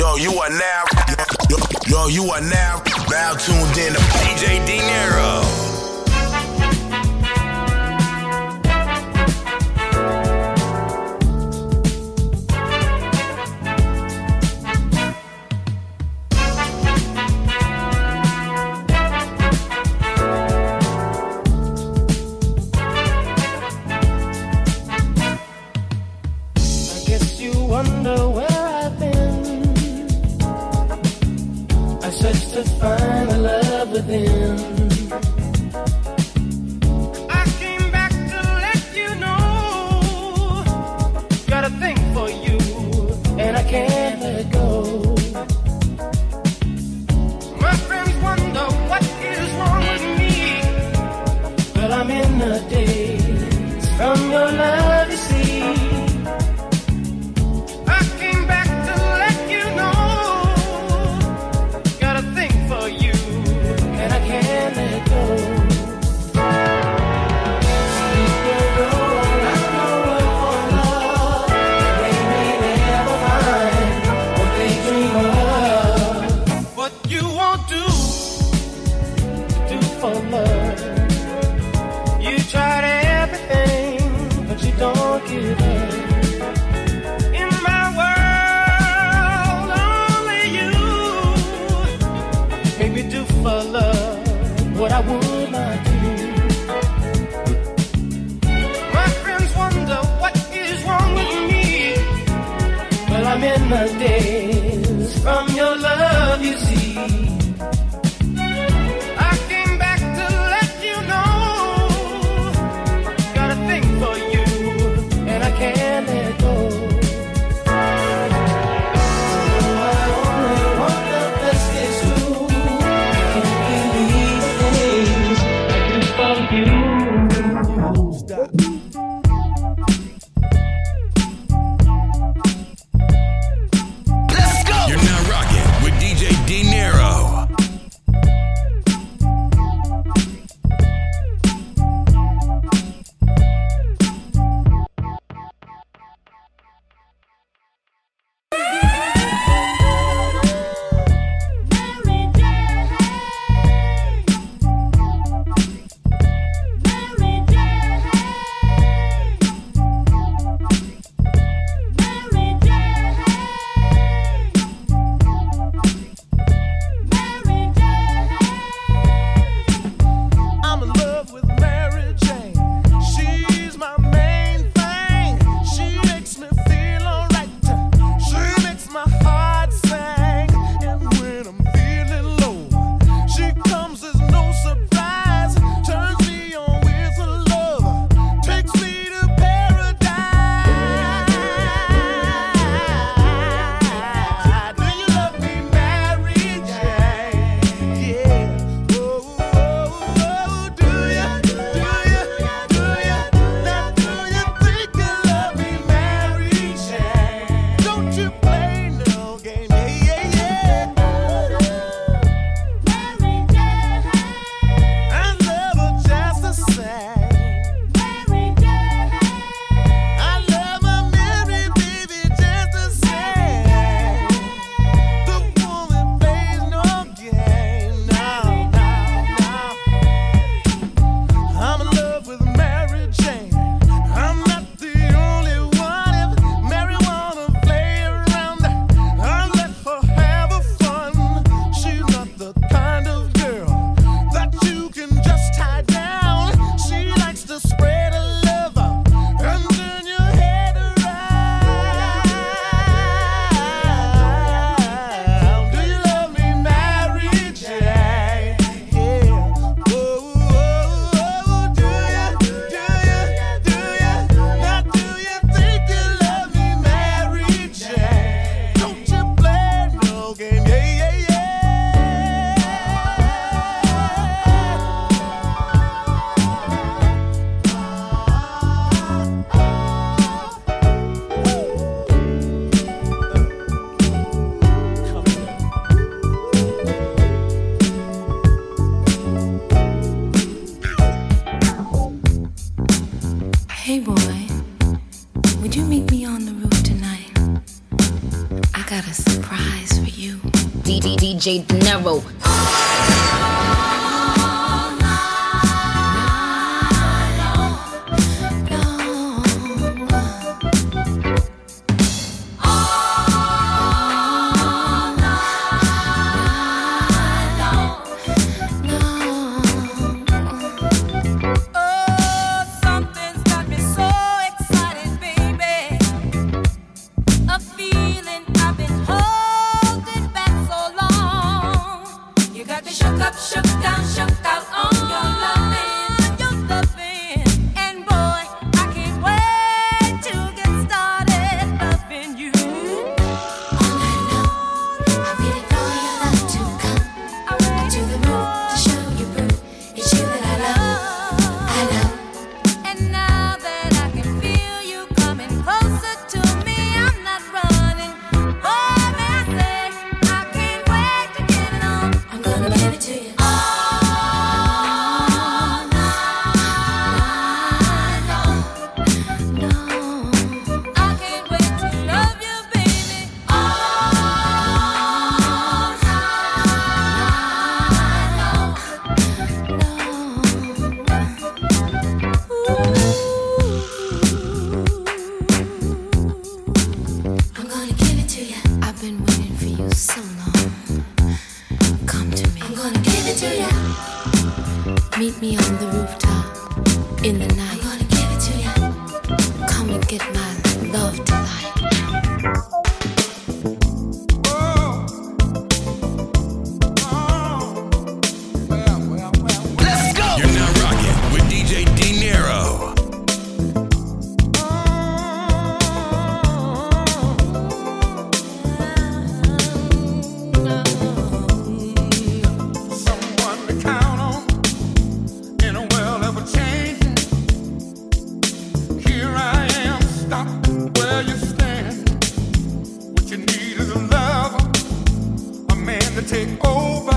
Yo, you are now. Yo, yo, you are now. Now tuned in to DJ Dinero. got DJ Dinero. take over.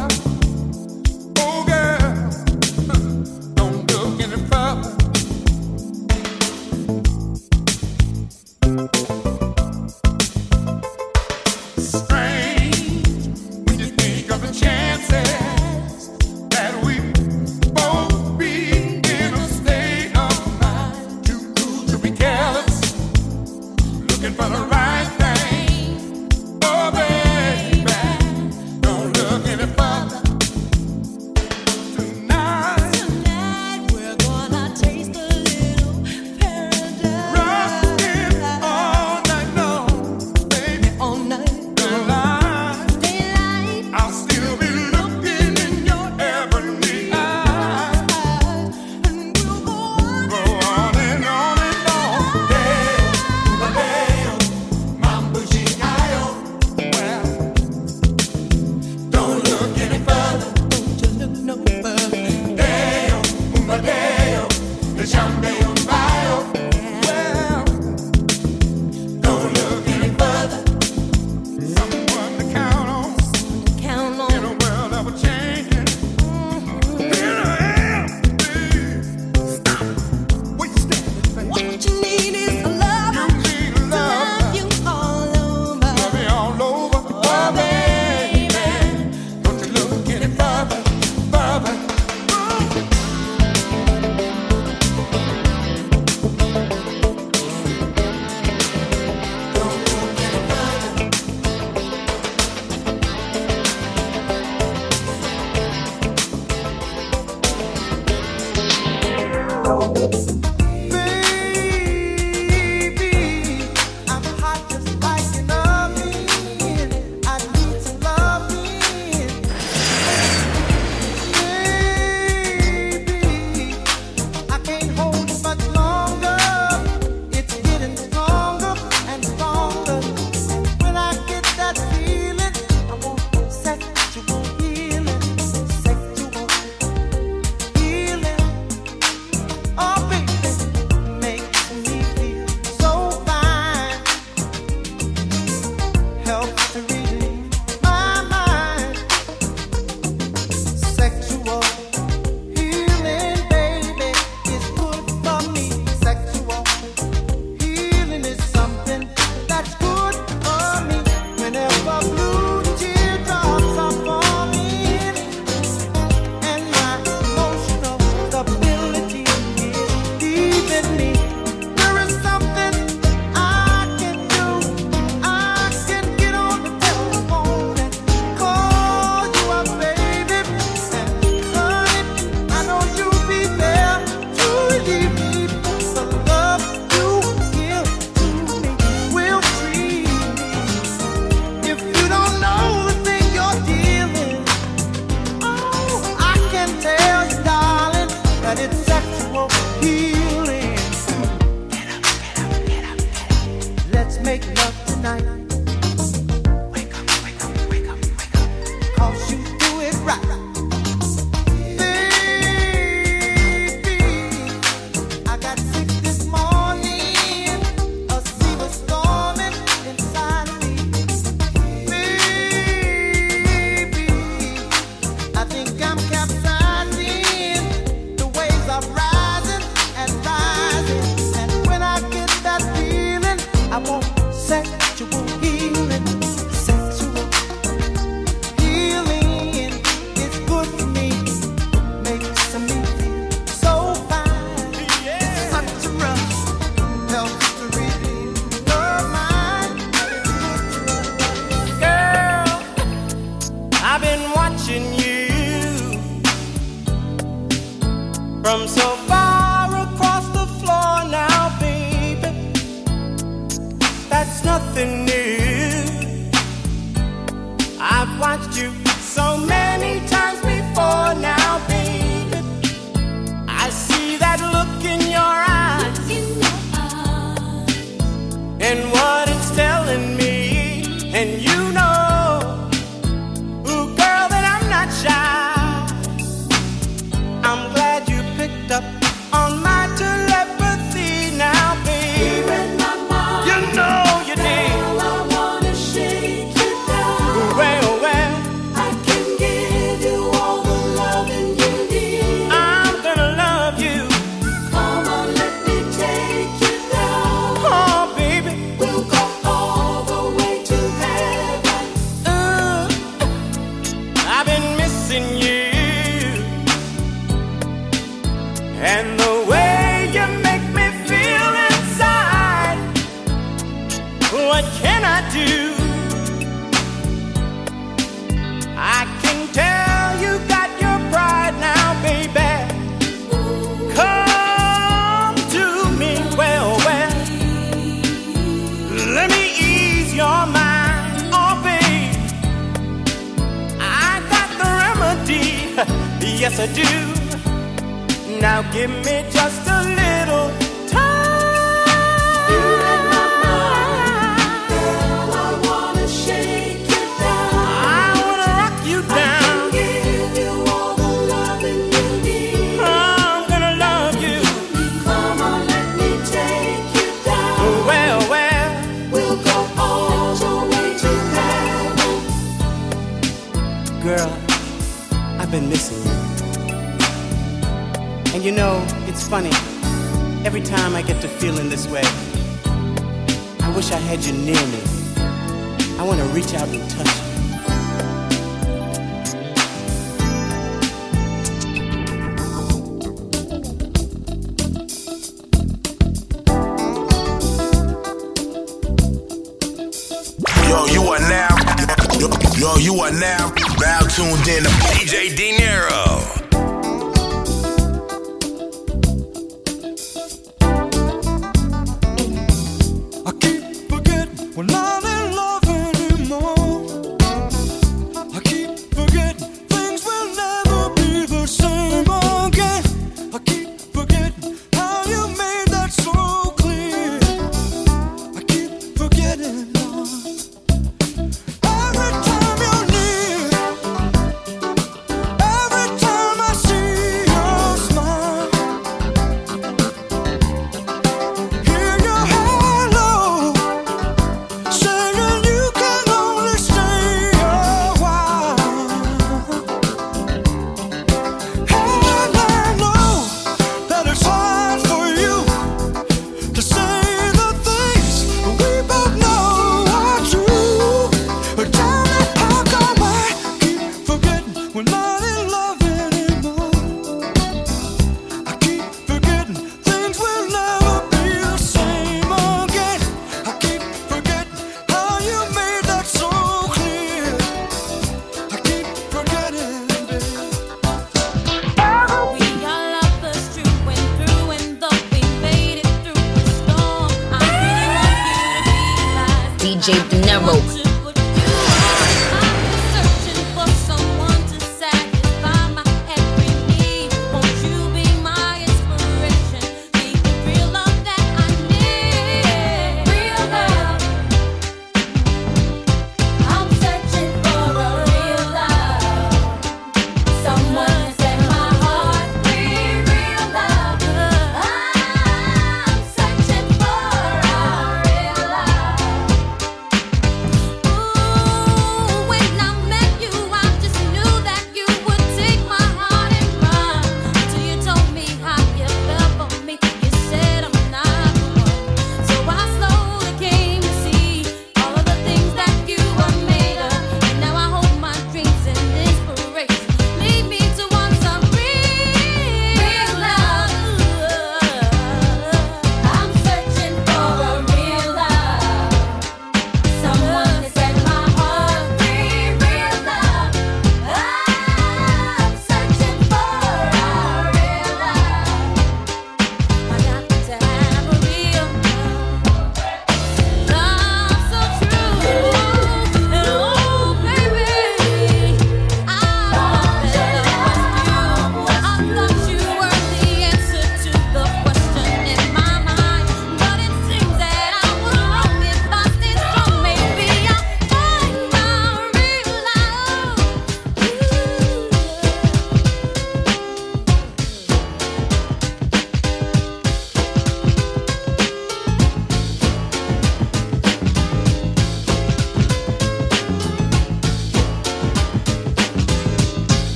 Nothing new.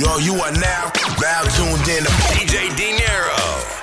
Yo, you are now, now tuned in to DJ Dinero.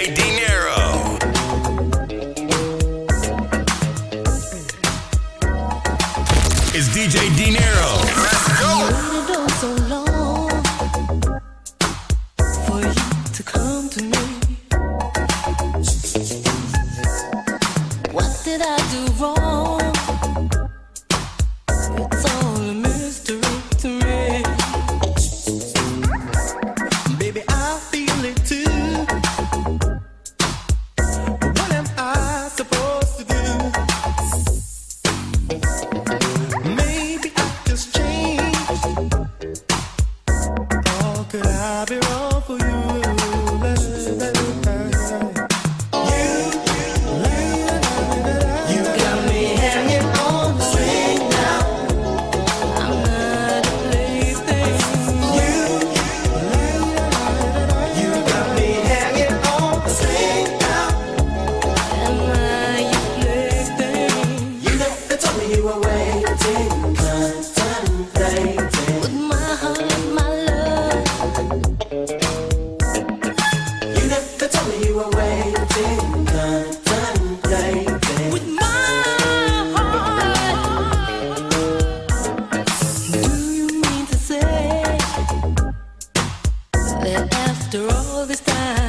DJ all this time